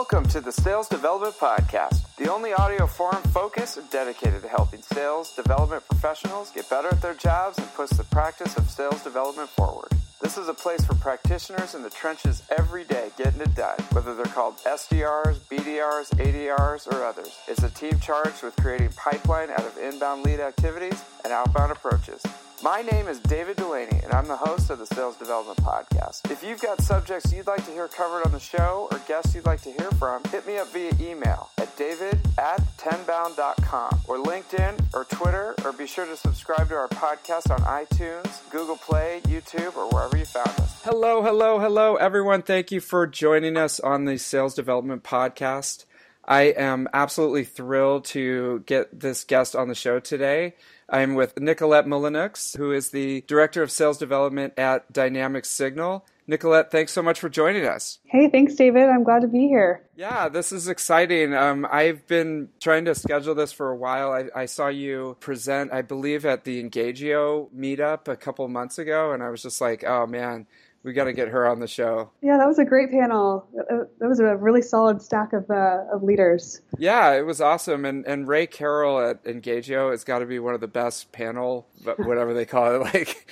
Welcome to the Sales Development Podcast, the only audio forum focused and dedicated to helping sales development professionals get better at their jobs and push the practice of sales development forward. This is a place for practitioners in the trenches every day getting it done, whether they're called SDRs, BDRs, ADRs, or others. It's a team charged with creating pipeline out of inbound lead activities and outbound approaches. My name is David Delaney, and I'm the host of the Sales Development Podcast. If you've got subjects you'd like to hear covered on the show or guests you'd like to hear from, hit me up via email at david at tenbound.com or LinkedIn or Twitter, or be sure to subscribe to our podcast on iTunes, Google Play, YouTube, or wherever you found us. Hello, hello, hello, everyone. Thank you for joining us on the Sales Development Podcast. I am absolutely thrilled to get this guest on the show today. I'm with Nicolette Mullenix, who is the Director of Sales Development at Dynamic Signal. Nicolette, thanks so much for joining us. Hey, thanks, David. I'm glad to be here. Yeah, this is exciting. Um, I've been trying to schedule this for a while. I, I, saw you present, I believe, at the Engagio meetup a couple months ago, and I was just like, oh man, we got to get her on the show. Yeah, that was a great panel. That was a really solid stack of uh, of leaders. Yeah, it was awesome. And and Ray Carroll at Engagio has got to be one of the best panel, whatever they call it, like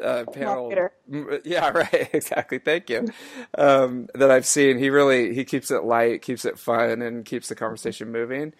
uh, panel. Yeah, right. Exactly. Thank you. Um, that I've seen. He really he keeps it light, keeps it fun, and keeps the conversation moving.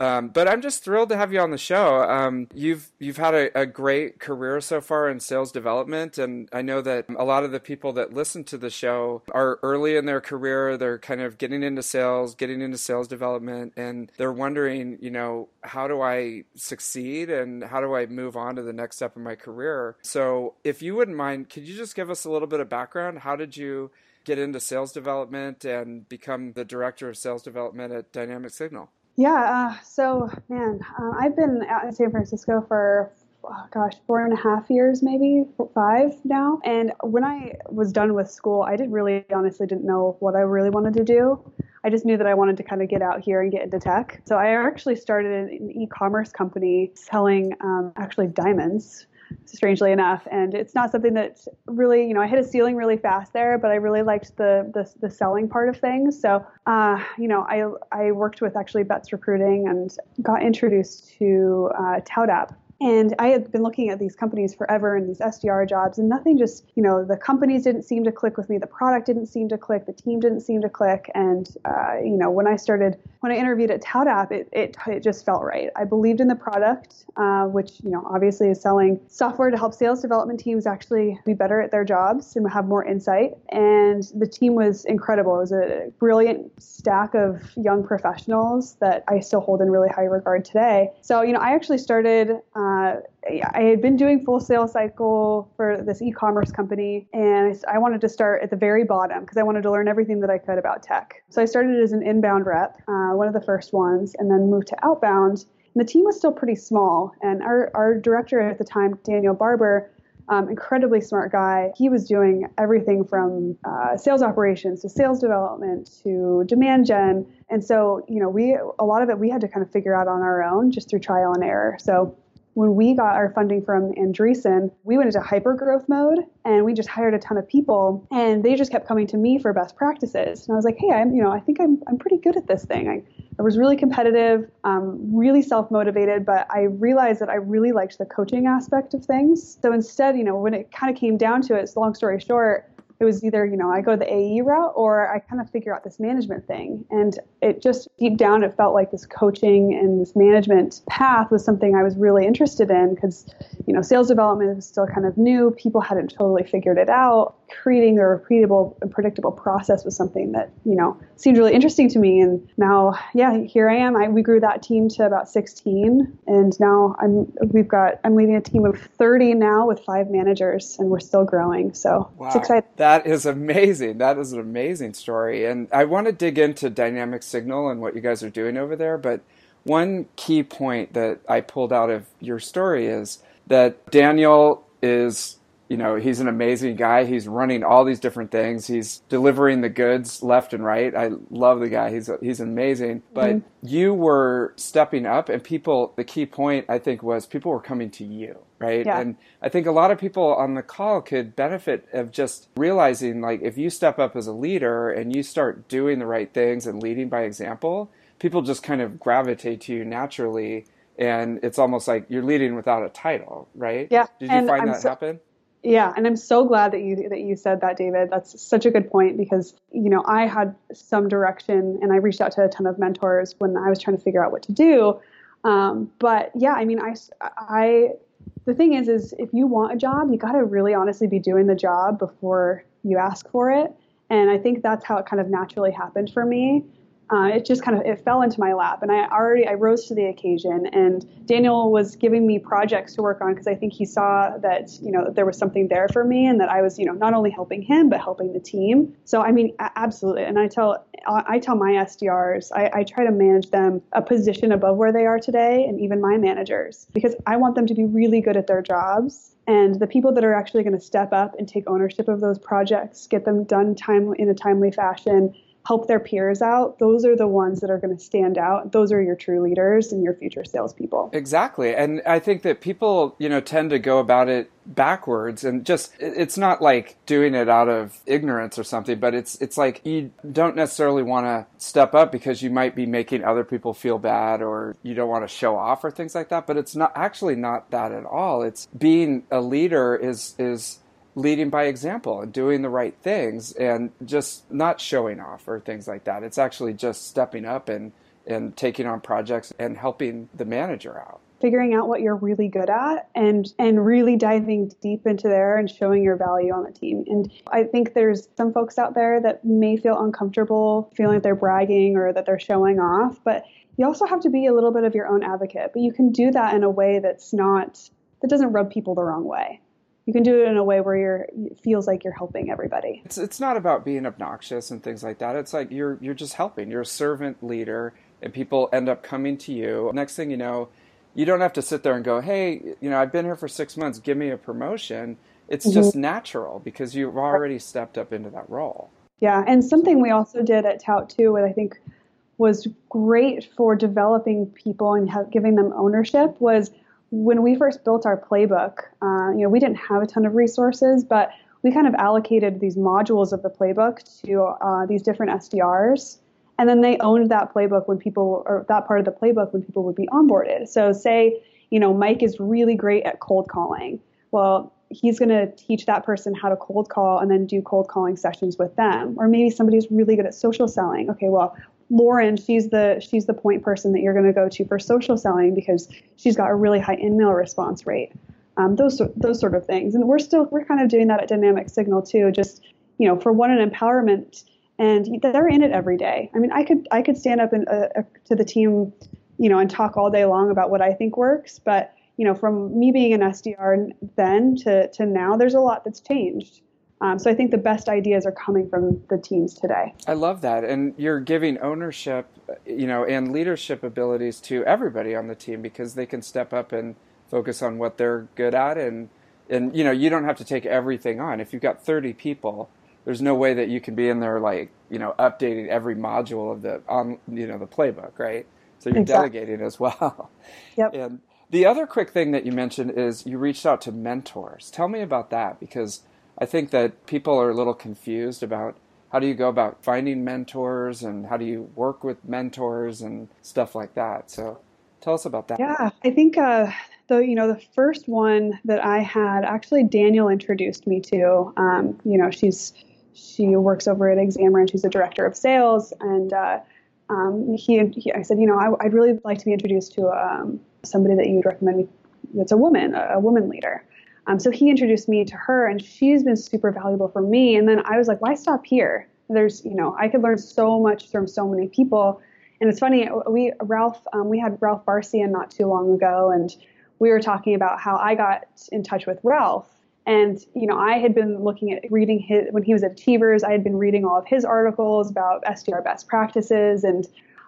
Um, but I'm just thrilled to have you on the show. Um, you've you've had a, a, great career so far in sales development, and I know that a lot of the people that listen to the show are early in their career. They're kind of getting into sales, getting into sales development, and they're wondering, you know, how do I succeed and how do I move on to the next step in my career? So, if you wouldn't mind, could you just give us a little bit of background? How did you get into sales development and become the director of sales development at Dynamic Signal? Yeah, uh, so man, uh, I've been out in San Francisco for oh, gosh, four and a half years, maybe five now. And when I was done with school, I didn't really, honestly, didn't know what I really wanted to do. I just knew that I wanted to kind of get out here and get into tech. So I actually started an e-commerce company selling um, actually diamonds strangely enough. And it's not something that really, you know, I hit a ceiling really fast there, but I really liked the the, the selling part of things. So, uh, you know, I I worked with actually Betts Recruiting and got introduced to uh, ToutApp and I had been looking at these companies forever and these SDR jobs, and nothing just, you know, the companies didn't seem to click with me. The product didn't seem to click. The team didn't seem to click. And, uh, you know, when I started, when I interviewed at ToutApp, it, it, it just felt right. I believed in the product, uh, which, you know, obviously is selling software to help sales development teams actually be better at their jobs and have more insight. And the team was incredible. It was a brilliant stack of young professionals that I still hold in really high regard today. So, you know, I actually started, uh, uh, I had been doing full sales cycle for this e-commerce company, and I wanted to start at the very bottom because I wanted to learn everything that I could about tech. So I started as an inbound rep, uh, one of the first ones, and then moved to outbound. And the team was still pretty small, and our our director at the time, Daniel Barber, um, incredibly smart guy. He was doing everything from uh, sales operations to sales development to demand gen. And so, you know, we a lot of it we had to kind of figure out on our own just through trial and error. So when we got our funding from Andreessen, we went into hyper growth mode and we just hired a ton of people and they just kept coming to me for best practices. And I was like, hey, I'm, you know, I think I'm, I'm pretty good at this thing. I, I was really competitive, um, really self motivated, but I realized that I really liked the coaching aspect of things. So instead, you know, when it kind of came down to it, long story short, it was either, you know, I go the AE route or I kind of figure out this management thing. And it just deep down, it felt like this coaching and this management path was something I was really interested in because, you know, sales development was still kind of new. People hadn't totally figured it out creating a repeatable and predictable process was something that you know seemed really interesting to me. And now yeah here i am. I, we grew that team to about 16 and now i'm we've got i'm leading a team of 30 now with five managers and we're still growing. So wow. it's exciting. That is amazing. That is an amazing story. And i want to dig into dynamic signal and what you guys are doing over there but one key point that i pulled out of your story is that daniel is you know, he's an amazing guy. He's running all these different things. He's delivering the goods left and right. I love the guy. He's he's amazing. But mm-hmm. you were stepping up, and people. The key point I think was people were coming to you, right? Yeah. And I think a lot of people on the call could benefit of just realizing, like, if you step up as a leader and you start doing the right things and leading by example, people just kind of gravitate to you naturally and it's almost like you're leading without a title, right? Yeah. Did you and find I'm that so, happen? Yeah, and I'm so glad that you that you said that, David. That's such a good point because you know I had some direction, and I reached out to a ton of mentors when I was trying to figure out what to do. Um, but yeah, I mean, I, I, the thing is, is if you want a job, you got to really honestly be doing the job before you ask for it. And I think that's how it kind of naturally happened for me uh, it just kind of it fell into my lap and i already i rose to the occasion and daniel was giving me projects to work on because i think he saw that you know there was something there for me and that i was you know not only helping him but helping the team. So i mean absolutely and i tell i tell my sdrs I, I try to manage them a position above where they are today and even my managers because i want them to be really good at their jobs and the people that are actually going to step up and take ownership of those projects get them done time in a timely fashion help their peers out, those are the ones that are going to stand out. Those are your true leaders and your future salespeople. Exactly. And I think that people, you know, tend to go about it backwards and just it's not like doing it out of ignorance or something but it's it's like you don't necessarily want to step up because you might be making other people feel bad or you don't want to show off or things like that but it's not actually not that at all it's being a leader is is leading by example and doing the right things and just not showing off or things like that. It's actually just stepping up and, and taking on projects and helping the manager out. Figuring out what you're really good at and and really diving deep into there and showing your value on the team. And I think there's some folks out there that may feel uncomfortable feeling like they're bragging or that they're showing off, but you also have to be a little bit of your own advocate. But you can do that in a way that's not that doesn't rub people the wrong way you can do it in a way where you're it feels like you're helping everybody. It's it's not about being obnoxious and things like that. It's like you're you're just helping. You're a servant leader, and people end up coming to you. Next thing you know, you don't have to sit there and go, "Hey, you know, I've been here for six months. Give me a promotion." It's mm-hmm. just natural because you've already stepped up into that role. Yeah, and something we also did at Tout too, what I think was great for developing people and giving them ownership was when we first built our playbook, uh, you know, we didn't have a ton of resources, but we kind of allocated these modules of the playbook to uh, these different SDRs, and then they owned that playbook when people, or that part of the playbook when people would be onboarded. So, say, you know, Mike is really great at cold calling. Well, he's going to teach that person how to cold call and then do cold calling sessions with them. Or maybe somebody's really good at social selling. Okay, well, Lauren, she's the she's the point person that you're going to go to for social selling because she's got a really high in-mail response rate. Um, those those sort of things, and we're still we're kind of doing that at Dynamic Signal too. Just you know, for one, an empowerment, and they're in it every day. I mean, I could I could stand up and, uh, uh, to the team, you know, and talk all day long about what I think works, but you know, from me being an SDR then to to now, there's a lot that's changed. Um, so I think the best ideas are coming from the teams today. I love that, and you're giving ownership, you know, and leadership abilities to everybody on the team because they can step up and focus on what they're good at, and and you know, you don't have to take everything on. If you've got 30 people, there's no way that you can be in there like you know updating every module of the on you know the playbook, right? So you're exactly. delegating as well. Yep. And the other quick thing that you mentioned is you reached out to mentors. Tell me about that because I think that people are a little confused about how do you go about finding mentors and how do you work with mentors and stuff like that. So tell us about that. Yeah, I think uh, the you know the first one that I had actually Daniel introduced me to. Um, you know, she's she works over at Examiner and she's the director of sales and. Uh, um, he, he, I said, you know, I, would really like to be introduced to um, somebody that you would recommend me that's a woman, a, a woman leader. Um, so he introduced me to her, and she's been super valuable for me. And then I was like, why stop here? There's, you know, I could learn so much from so many people. And it's funny, we Ralph, um, we had Ralph Barsi in not too long ago, and we were talking about how I got in touch with Ralph. And you know, I had been looking at reading his when he was at Achievers. I had been reading all of his articles about SDR best practices, and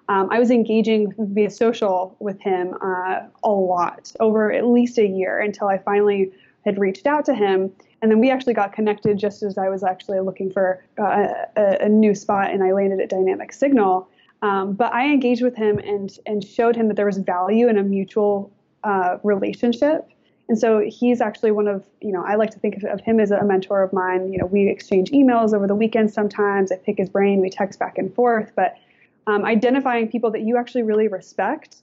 um, I was engaging via social with him uh, a lot over at least a year until I finally had reached out to him. And then we actually got connected just as I was actually looking for uh, a, a, new spot, and I landed at Dynamic Signal. Um, but I engaged with him and and showed him that there was value in a mutual uh, relationship. And so he's actually one of, you know, I like to think of, of, him as a mentor of mine. You know, we exchange emails over the weekend sometimes. I pick his brain, we text back and forth. But um, identifying people that you actually really respect,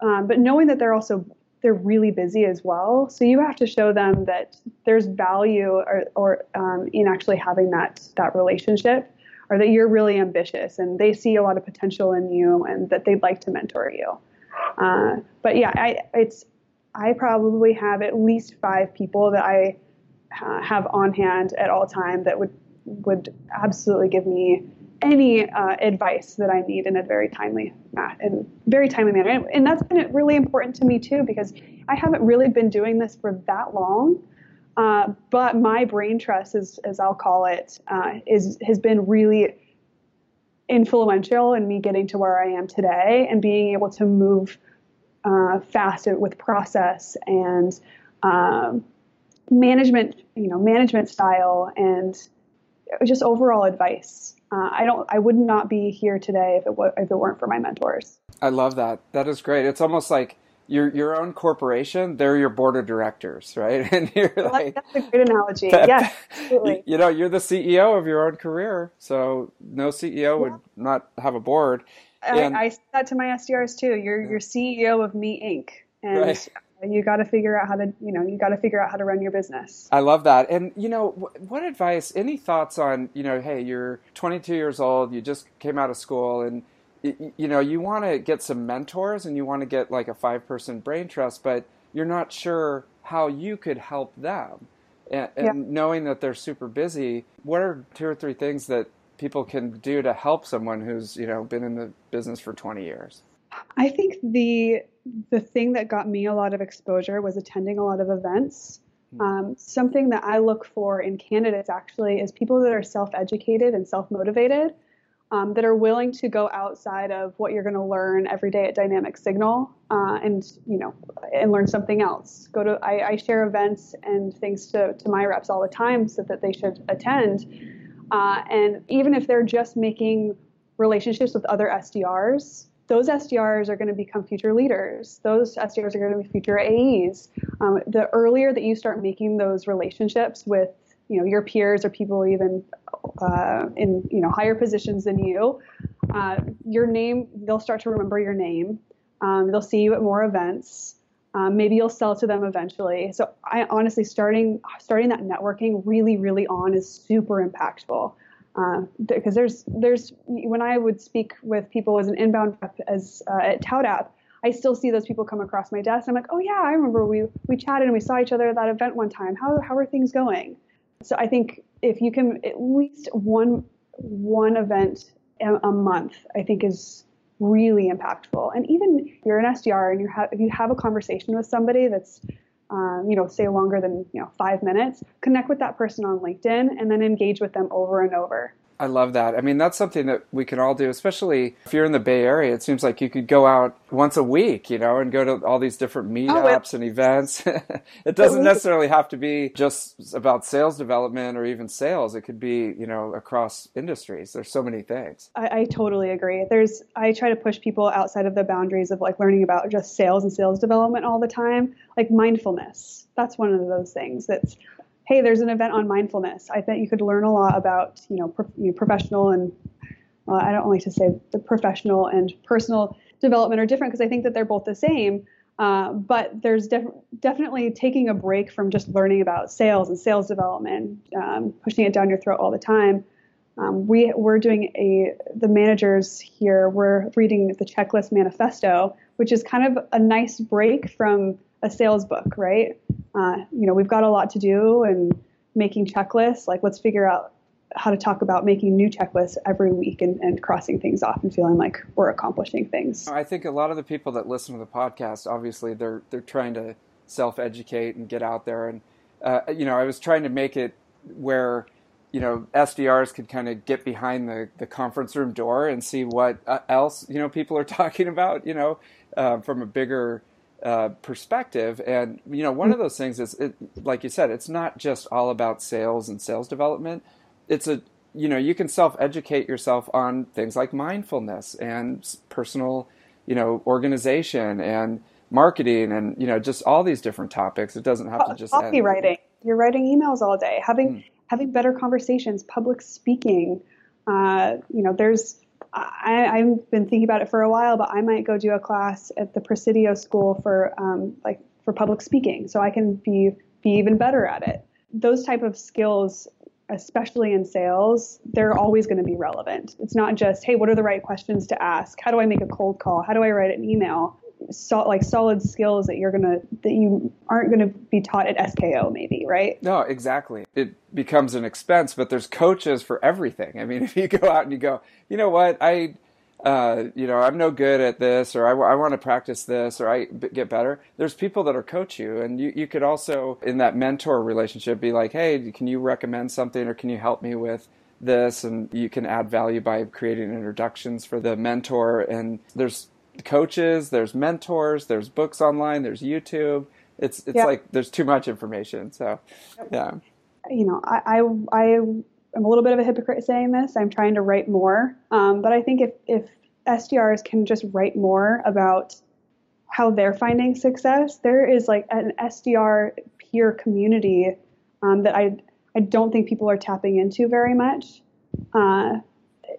um, but knowing that they're also they're really busy as well. So you have to show them that there's value or, or um, in actually having that that relationship, or that you're really ambitious and they see a lot of potential in you and that they'd like to mentor you. Uh, but yeah, I it's I probably have at least five people that I uh, have on hand at all time that would would absolutely give me any uh, advice that I need in a very timely and very timely manner. And, and, that's been really important to me too because I haven't really been doing this for that long. Uh, but my brain trust, as, as I'll call it, uh, is has been really influential in me getting to where I am today and being able to move uh, fast with process and um, management, you know, management style and just overall advice. Uh, I don't. I would not be here today if it w- if it weren't for my mentors. I love that. That is great. It's almost like your your own corporation. They're your board of directors, right? And you're well, like that's a great analogy. yes, absolutely. You know, you're the CEO of your own career, so no CEO yeah. would not have a board. And, I, I said that to my SDRs too. You're yeah. you're CEO of Me Inc. And right you got to figure out how to you know you got to figure out how to run your business. I love that. And you know what advice any thoughts on you know hey you're 22 years old you just came out of school and you know you want to get some mentors and you want to get like a five person brain trust but you're not sure how you could help them. And, and yeah. knowing that they're super busy what are two or three things that people can do to help someone who's you know been in the business for 20 years I think the the thing that got me a lot of exposure was attending a lot of events. Hmm. Um, something that I look for in candidates actually is people that are self-educated and self-motivated, um, that are willing to go outside of what you're going to learn every day at Dynamic Signal, uh, and you know, and learn something else. Go to I, I, share events and things to to my reps all the time so that they should attend, uh, and even if they're just making relationships with other SDRs those SDRs are going to become future leaders. Those SDRs are going to be future AEs. Um, the earlier that you start making those relationships with, you know, your peers or people even uh, in you know higher positions than you, uh, your name they'll start to remember your name. Um, they'll see you at more events. Um, maybe you'll sell to them eventually. So I honestly starting starting that networking really really on is super impactful because uh, there's there's when I would speak with people as an inbound rep as uh, at ToutApp, I still see those people come across my desk. I'm like, oh yeah, I remember we we chatted and we saw each other at that event one time. How how are things going? So I think if you can at least one one event a, a month, I think is really impactful. And even you're an SDR and you have if you have a conversation with somebody that's um, you know, say longer than you know five minutes, connect with that person on LinkedIn, and then engage with them over and over. I love that. I mean, that's something that we can all do, especially if you're in the Bay Area. It seems like you could go out once a week, you know, and go to all these different oh, meetups oh, and events. it doesn't necessarily have to be just about sales development or even sales. It could be, you know, across industries. There's so many things. I, I totally agree. There's, I try to push people outside of the boundaries of like learning about just sales and sales development all the time, like mindfulness. That's one of those things that's hey, there's an event on mindfulness. I think you could learn a lot about, you know, pro- you know professional and uh, I don't like to say the professional and personal development are different because I think that they're both the same. Uh, but there's def- definitely taking a break from just learning about sales and sales development, um, pushing it down your throat all the time. Um, we we're doing a the managers here. We're reading the checklist manifesto, which is kind of a nice break from a sales book, right? Uh, you know, we've got a lot to do and making checklists. Like, let's figure out how to talk about making new checklists every week and, and crossing things off and feeling like we're accomplishing things. I think a lot of the people that listen to the podcast, obviously, they're they're trying to self educate and get out there. And uh, you know, I was trying to make it where you know SDRs could kind of get behind the, the conference room door and see what uh, else you know people are talking about. You know, uh, from a bigger uh, perspective. And you know, one of those things is, it, like you said, it's not just all about sales and sales development. It's a you know you can self educate yourself on things like mindfulness and personal you know organization and marketing and you know just all these different topics. It doesn't have to just copywriting. You're writing emails all day, having mm. having better conversations, public speaking. Uh, you know, there's I, I've been thinking about it for a while, but I might go do a class at the Presidio School for um, like for public speaking, so I can be be even better at it. Those type of skills, especially in sales, they're always going to be relevant. It's not just hey, what are the right questions to ask? How do I make a cold call? How do I write an email? So, like solid skills that you're gonna that you aren't gonna be taught at SKO maybe right? No exactly. It becomes an expense but there's coaches for everything. I mean if you go out and you go you know what? I uh, you know I'm no good at this or I, I want to practice this or I get better there's people that'll coach you and you, you could also in that mentor relationship be like hey can you recommend something or can you help me with this? And you can add value by creating introductions for the mentor and there's coaches, there's mentors, there's books online, there's YouTube. It's it's yep. like there's too much information. So, yeah. You know, I I I am a little bit of a hypocrite saying this. I'm trying to write more, um, but I think if if SDRs can just write more about how they're finding success, there is like an SDR peer community um, that I I don't think people are tapping into very much. Uh,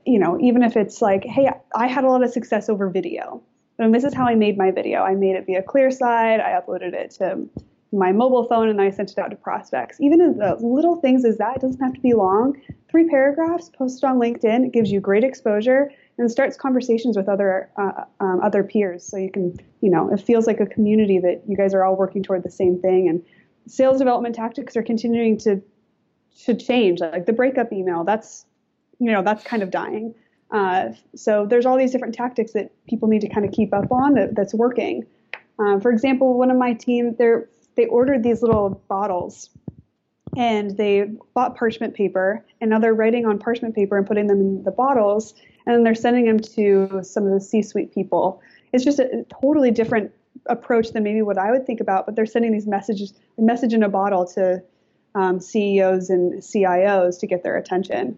you know, even if it's like, hey, I had a lot of success over video. And this is how I made my video. I made it via ClearSlide. I uploaded it to my mobile phone and I sent it out to prospects. Even the little things as that, it doesn't have to be long. Three paragraphs posted on LinkedIn. It gives you great exposure and starts conversations with other uh, um, other peers. So you can, you know, it feels like a community that you guys are all working toward the same thing. And sales development tactics are continuing to to change. Like the breakup email, that's you know that's kind of dying. Uh, so there's all these different tactics that people need to kind of keep up on that, that's working. Uh, for example, one of my team, they ordered these little bottles, and they bought parchment paper, and now they're writing on parchment paper and putting them in the bottles, and they're sending them to some of the C-suite people. It's just a totally different approach than maybe what I would think about, but they're sending these messages, a message in a bottle to um, CEOs and CIOs to get their attention.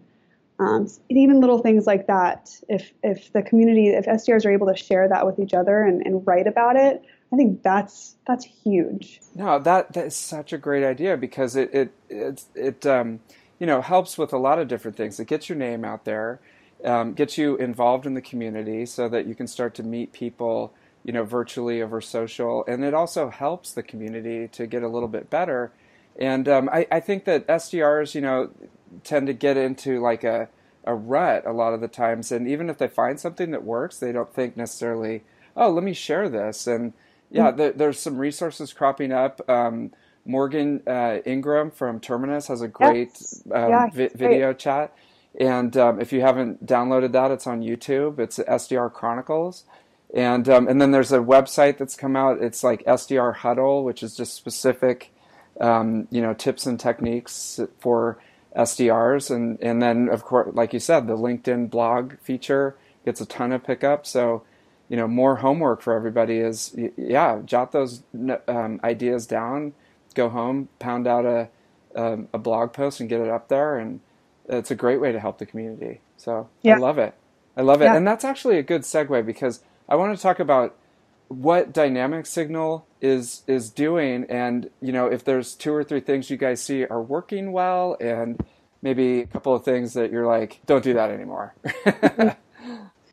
Um, and even little things like that, if if the community, if SDRs are able to share that with each other and, and write about it, I think that's that's huge. No, that that is such a great idea because it it it, it um, you know helps with a lot of different things. It gets your name out there, um, gets you involved in the community so that you can start to meet people, you know, virtually over social, and it also helps the community to get a little bit better. And um, I, I think that SDRs, you know, tend to get into like a a rut a lot of the times. And even if they find something that works they don't think necessarily oh let me share this. And yeah mm-hmm. there's some resources cropping up. Um, morgan uh, ingram from terminus has a great yes. um, yeah, vi- video great. chat. And um, if you haven't downloaded that it's on youtube. It's sdr chronicles. And um, and then there's a website that's come out. It's like sdr huddle which is just specific um, you know tips and techniques for SDRs, and and then of course, like you said, the LinkedIn blog feature gets a ton of pickup. So, you know, more homework for everybody is yeah, jot those um, ideas down, go home, pound out a, a, a blog post, and get it up there, and it's a great way to help the community. So yeah. I love it. I love it, yeah. and that's actually a good segue because I want to talk about what dynamic signal is is doing. And you know if there's two or three things you guys see are working well and maybe a couple of things that you're like don't do that anymore.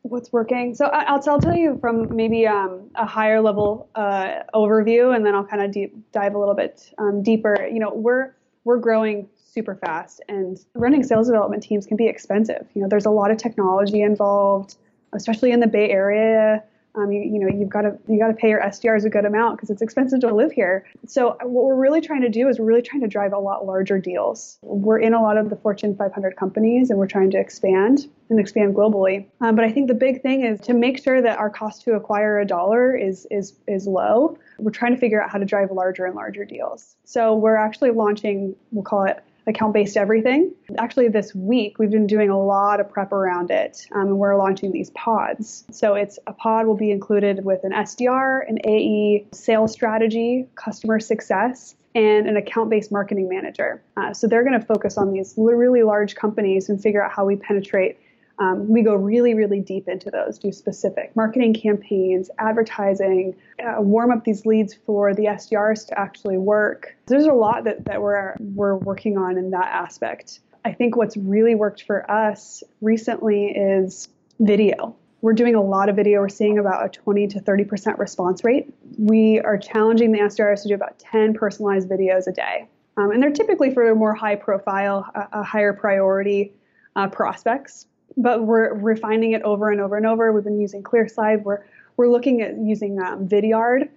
What's working? So I'll, I'll tell you from maybe um, a higher level uh, overview and then i'll kind of deep dive a little bit um, deeper. You know we're we're growing super fast and running sales development teams can be expensive. You know there's a lot of technology involved especially in the bay area um, you, you know, you've got to you got to pay your SDRs a good amount because it's expensive to live here. So what we're really trying to do is we're really trying to drive a lot larger deals. We're in a lot of the Fortune 500 companies, and we're trying to expand and expand globally. Um, but I think the big thing is to make sure that our cost to acquire a dollar is is is low. We're trying to figure out how to drive larger and larger deals. So we're actually launching, we'll call it account based everything. Actually, this week we've been doing a lot of prep around it, um, and we're launching these pods. So it's a pod will be included with an SDR, an AE, sales strategy, customer success, and an account based marketing manager. Uh, so they're going to focus on these really large companies and figure out how we penetrate um, we go really, really deep into those, do specific marketing campaigns, advertising, uh, warm up these leads for the SDRs to actually work. There's a lot that, that we're, we're working on in that aspect. I think what's really worked for us recently is video. We're doing a lot of video. We're seeing about a 20 to 30% response rate. We are challenging the SDRs to do about 10 personalized videos a day. Um, and they're typically for more high profile, uh, higher priority uh, prospects but we're refining it over and over and over. We've been using ClearSlide. We're we're looking at using um, Vidyard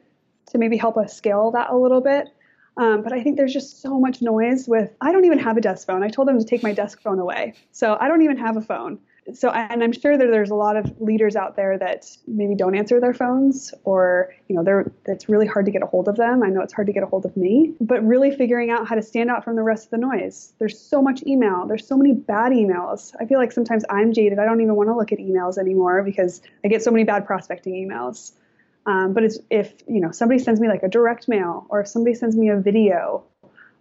to maybe help us scale that a little bit. Um, but I think there's just so much noise with. I don't even have a desk phone. I told them to take my desk phone away, so I don't even have a phone so and I'm sure that there's a lot of leaders out there that maybe don't answer their phones or you know they're it's really hard to get a hold of them. I know it's hard to get a hold of me, but really figuring out how to stand out from the rest of the noise. There's so much email. There's so many bad emails. I feel like sometimes I'm jaded. I don't even want to look at emails anymore because I get so many bad prospecting emails. Um, but it's if you know somebody sends me like a direct mail or if somebody sends me a video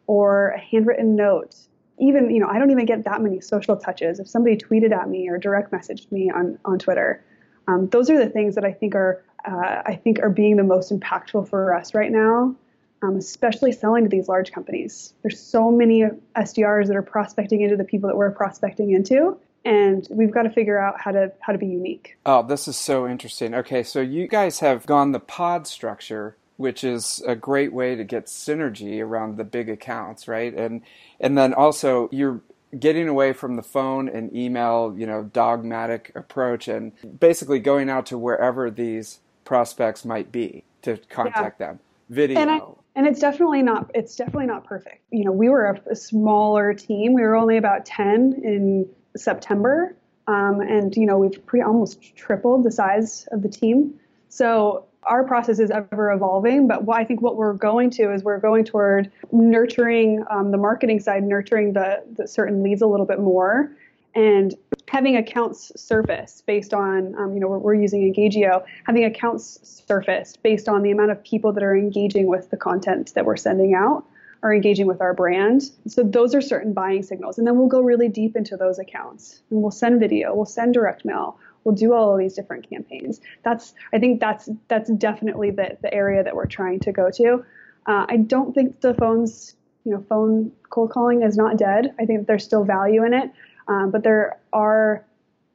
or a handwritten note even you know I don't even get that many social touches. If somebody tweeted at me or direct messaged me on on Twitter, um, those are the things that I think are uh, I think are being the most impactful for us right now. Um, especially selling to these large companies. There's so many SDRs that are prospecting into the people that we're prospecting into, and we've got to figure out how to how to be unique. Oh, this is so interesting. Okay, so you guys have gone the pod structure which is a great way to get synergy around the big accounts, right? And and then also you're getting away from the phone and email, you know, dogmatic approach and basically going out to wherever these prospects might be to contact yeah. them. Video. And, I, and it's definitely not it's definitely not perfect. You know, we were a, a smaller team. We were only about 10 in September. Um, and you know, we've pretty almost tripled the size of the team. So our process is ever evolving, but I think what we're going to is we're going toward nurturing um, the marketing side, nurturing the, the certain leads a little bit more, and having accounts surface based on, um, you know, we're, we're using Engagio, having accounts surface based on the amount of people that are engaging with the content that we're sending out are engaging with our brand. So those are certain buying signals. And then we'll go really deep into those accounts and we'll send video, we'll send direct mail, we'll do all of these different campaigns. That's I think that's that's definitely the the area that we're trying to go to. Uh, I don't think the phones, you know, phone cold calling is not dead. I think there's still value in it, um, but there are,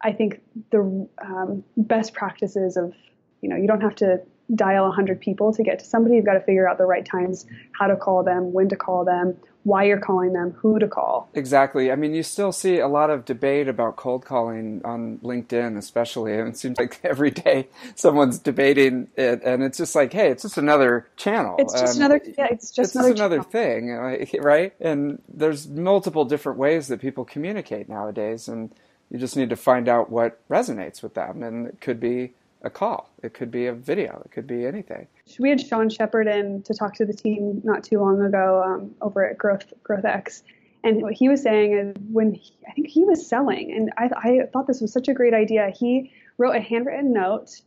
I think, the um, best practices of, you know, you don't have to dial 100 people to get to somebody. You've got to figure out the right times, how to call them, when to call them, why you're calling them, who to call. Exactly. I mean, you still see a lot of debate about cold calling on LinkedIn, especially. And it seems like every day someone's debating it, and it's just like, hey, it's just another channel. It's just um, another. Yeah, it's just it's another, just another thing, right? And there's multiple different ways that people communicate nowadays, and you just need to find out what resonates with them, and it could be a call. It could be a video. It could be anything. We had Sean Sheppard in to talk to the team not too long ago um, over at Growth GrowthX, and what he was saying is when he, I think he was selling, and I, I thought this was such a great idea. He wrote a handwritten note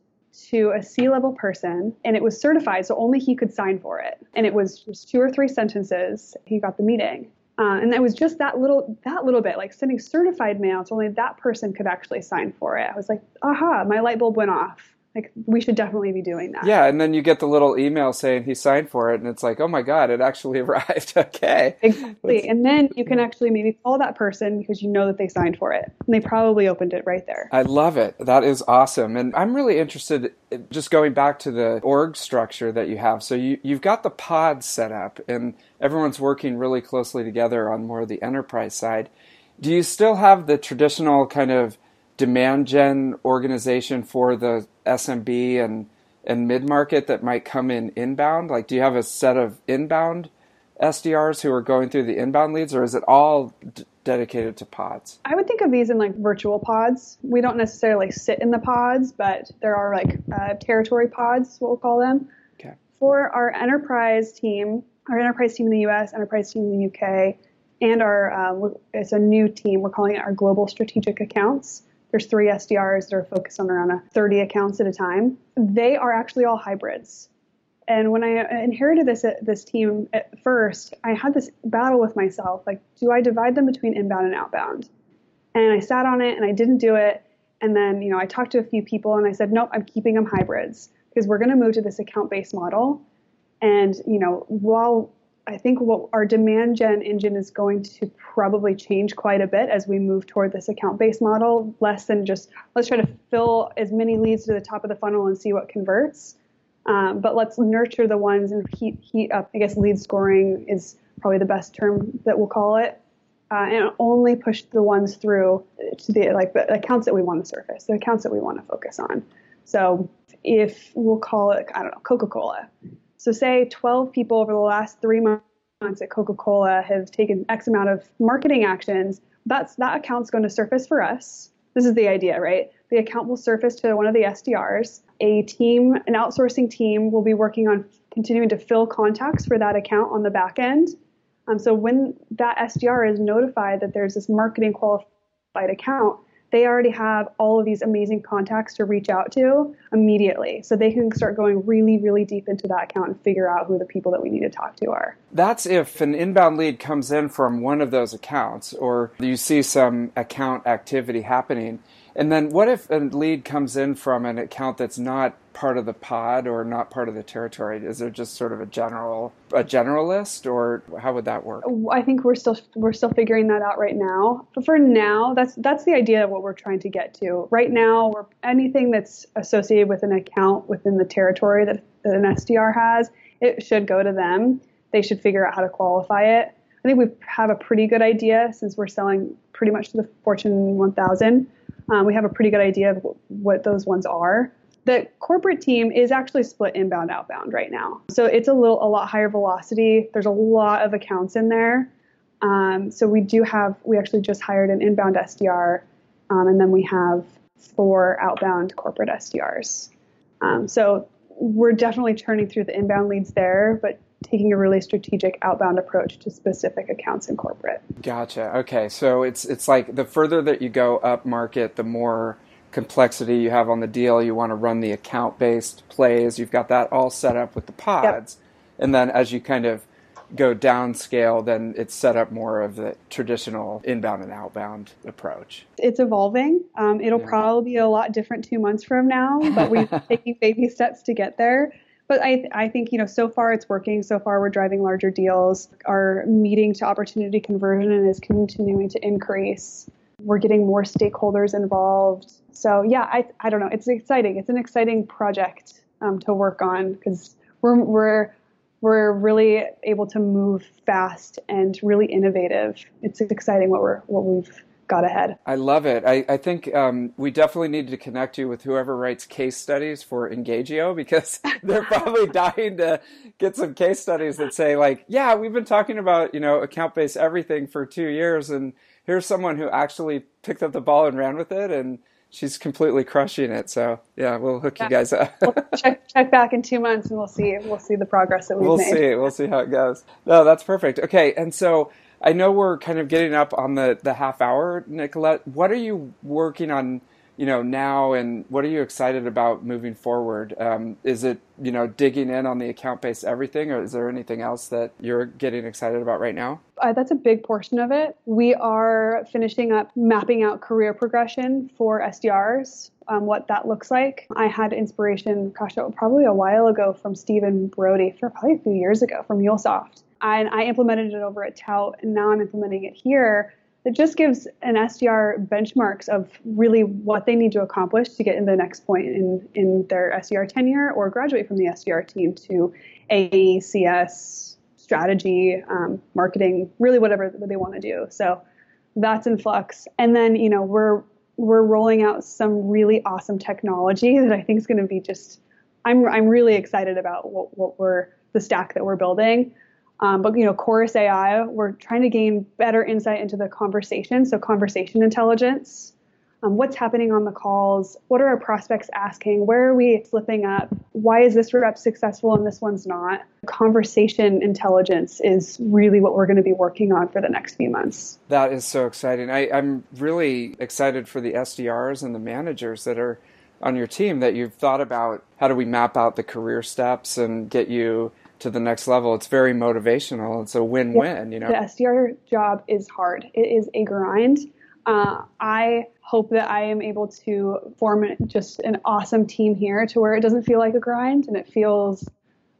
to a C-level person, and it was certified, so only he could sign for it. And it was just two or three sentences. He got the meeting. Uh, and it was just that little that little bit like sending certified mail so only that person could actually sign for it. I was like aha my light bulb went off like we should definitely be doing that. Yeah, and then you get the little email saying he signed for it, and it's like, oh my god, it actually arrived. okay. Exactly, and then you can actually maybe call that person because you know that they signed for it, and they probably opened it right there. I love it. That is awesome, and I'm really interested. Uh, just going back to the org structure that you have, so you you've got the pods set up, and everyone's working really closely together on more of the enterprise side. Do you still have the traditional kind of demand gen organization for the SMB and and mid market that might come in inbound? Like, do you have a set of inbound SDRs who are going through the inbound leads, or is it all d- dedicated to pods? I would think of these in like virtual pods. We don't necessarily sit in the pods, but there are like uh, territory pods, what we'll call them. Okay. For our enterprise team, our enterprise team in the US, enterprise team in the UK, and our uh, it's a new team. We're calling it our global strategic accounts. There's three SDRs that are focused on around 30 accounts at a time. They are actually all hybrids. And when I inherited this this team at first, I had this battle with myself. Like, do I divide them between inbound and outbound? And I sat on it and I didn't do it. And then, you know, I talked to a few people and I said, nope, I'm keeping them hybrids because we're going to move to this account based model. And, you know, while I think what our demand gen engine is going to probably change quite a bit as we move toward this account based model, less than just let's try to fill as many leads to the top of the funnel and see what converts. Um, but let's nurture the ones and heat, heat up. I guess lead scoring is probably the best term that we'll call it. Uh, and only push the ones through to the like the accounts that we want to surface, the accounts that we want to focus on. So if we'll call it, I don't know, Coca-Cola. So say 12 people over the last three months at Coca-Cola have taken X amount of marketing actions. That's that account's going to surface for us. This is the idea, right? The account will surface to one of the SDRs a team, an outsourcing team, will be working on continuing to fill contacts for that account on the back end. Um, so when that SDR is notified that there's this marketing qualified account, they already have all of these amazing contacts to reach out to immediately. So they can start going really, really deep into that account and figure out who the people that we need to talk to are. That's if an inbound lead comes in from one of those accounts or you see some account activity happening and then what if a lead comes in from an account that's not part of the pod or not part of the territory? Is there just sort of a general a generalist or how would that work? I think we're still we're still figuring that out right now. But for now, that's that's the idea of what we're trying to get to. Right now, we're anything that's associated with an account within the territory that, that an SDR has, it should go to them. They should figure out how to qualify it. I think we have a pretty good idea since we're selling pretty much to the Fortune 1000 um, we have a pretty good idea of what those ones are. The corporate team is actually split inbound outbound right now. So it's a little a lot higher velocity. There's a lot of accounts in there. Um, so we do have we actually just hired an inbound SDR, um, and then we have four outbound corporate SDRs. Um, so we're definitely churning through the inbound leads there, but taking a really strategic outbound approach to specific accounts in corporate. Gotcha. Okay, so it's it's like the further that you go up market, the more complexity you have on the deal. You want to run the account based plays. You've got that all set up with the pods, yep. and then as you kind of go downscale, then it's set up more of the traditional inbound and outbound approach. It's evolving. Um, it'll yeah. probably be a lot different two months from now, but we're taking baby steps to get there but I, I think you know so far it's working. So far we're driving larger deals. Our meeting to opportunity conversion is continuing to increase. We're getting more stakeholders involved. So yeah i, I don't know. It's exciting. It's an exciting project um, to work on because we're, we're we're really able to move fast and really innovative. It's exciting what we're what we've got ahead. I love it. I, I think um, we definitely need to connect you with whoever writes case studies for Engagio because they're probably dying to get some case studies that say like, yeah, we've been talking about you know account based everything for two years, and here's someone who actually picked up the ball and ran with it and. She's completely crushing it. So yeah, we'll hook yeah. you guys up. we'll check check back in two months and we'll see we'll see the progress that we've we'll made. We'll see. We'll see how it goes. No, that's perfect. Okay, and so I know we're kind of getting up on the, the half hour, Nicolette. What are you working on, you know, now, and what are you excited about moving forward? Um, is it, you know, digging in on the account based everything, or is there anything else that you're getting excited about right now? Uh, that's a big portion of it. We are finishing up mapping out career progression for SDRs. Um, what that looks like. I had inspiration, gosh, probably a while ago from Stephen Brody, for probably a few years ago from MuleSoft and I implemented it over at Tout, and now I'm implementing it here. It just gives an SDR benchmarks of really what they need to accomplish to get in the next point in, in their SDR tenure or graduate from the SDR team to AECS strategy, um, marketing, really whatever they want to do. So that's in flux. And then, you know, we're we're rolling out some really awesome technology that I think is going to be just I'm I'm really excited about what, what we're the stack that we're building. Um, but you know, Chorus AI, we're trying to gain better insight into the conversation, so conversation intelligence. um, what's happening on the calls, what are our prospects asking, where are we slipping up, why is this rep successful and this one's not. Conversation intelligence is really what we're going to be working on for the next few months. That is so exciting. I, I'm really excited for the SDRs and the managers that are on your team that you've thought about how do we map out the career steps and get you to the next level. It's very motivational. It's a win-win, you know. The SDR job is hard. It is a grind. Uh, I hope that I am able to form just an awesome team here to where it doesn't feel like a grind and it feels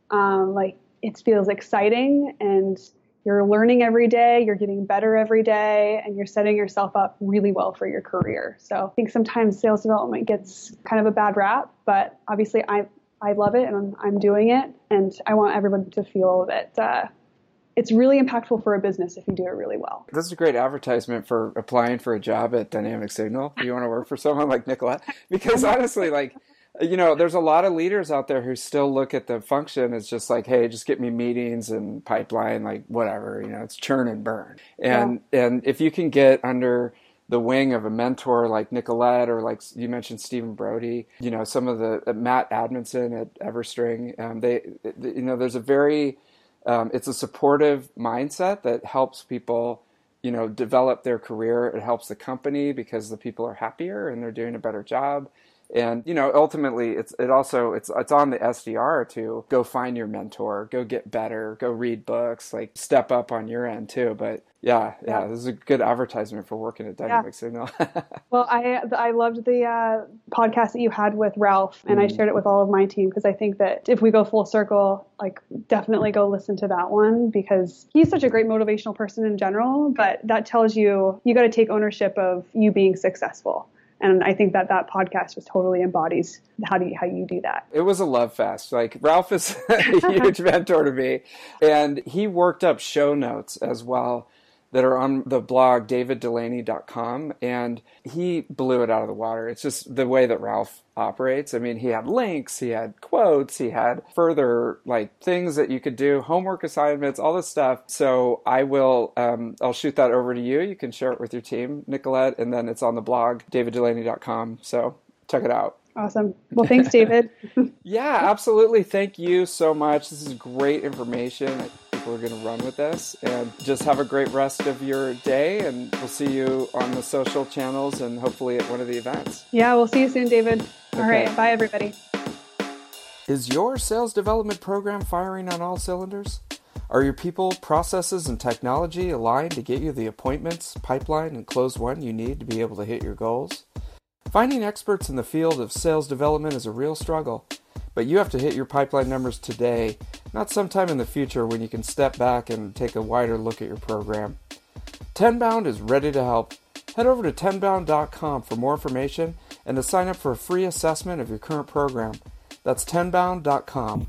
um, like it feels exciting and you're learning every day, you're getting better every day, and you're setting yourself up really well for your career. So I think sometimes sales development gets kind of a bad rap, but obviously I I love it and I'm, I'm doing it, and I want everyone to feel that. Uh, it's really impactful for a business if you do it really well. This is a great advertisement for applying for a job at Dynamic Signal. You want to work for someone like Nicolette? Because honestly, like, you know, there's a lot of leaders out there who still look at the function as just like, hey, just get me meetings and pipeline, like whatever, you know, it's churn and burn. And yeah. and if you can get under the wing of a mentor like Nicolette or like you mentioned Stephen Brody, you know, some of the uh, Matt Amundson at Everstring, um, they, you know, there's a very um, it's a supportive mindset that helps people, you know, develop their career. It helps the company because the people are happier and they're doing a better job and you know ultimately it's it also it's it's on the SDR to go find your mentor, go get better, go read books, like step up on your end too. But yeah, yeah, yeah this is a good advertisement for working at Dynamic yeah. Signal. well, I I loved the uh, podcast that you had with Ralph, and mm. I shared it with all of my team because I think that if we go full circle, like definitely go listen to that one because he's such a great motivational person in general. But that tells you you got to take ownership of you being successful and I think that that podcast just totally embodies how do you, how you do that. It was a love fest. Like Ralph is a huge mentor to me, and he worked up show notes as well that are on the blog daviddelaney.com and he blew it out of the water. It's just the way that Ralph operates. I mean, he had links, he had quotes, he had further like things that you could do, homework assignments, all this stuff. So I will, um, I'll shoot that over to you. You can share it with your team, Nicolette, and then it's on the blog daviddelaney.com. So check it out. Awesome. Well, thanks, David. yeah, absolutely. Thank you so much. This is great information we're going to run with this. And just have a great rest of your day, and we'll see you on the social channels and hopefully at one of the events. Yeah, we'll see you soon, David. Okay. All right. Bye, everybody. Is your sales development program firing on all cylinders? Are your people, processes, and technology aligned to get you the appointments, pipeline, and close one you need to be able to hit your goals? Finding experts in the field of sales development is a real struggle. But you have to hit your pipeline numbers today, not sometime in the future when you can step back and take a wider look at your program. Tenbound is ready to help. Head over to tenbound.com for more information and to sign up for a free assessment of your current program. That's tenbound.com.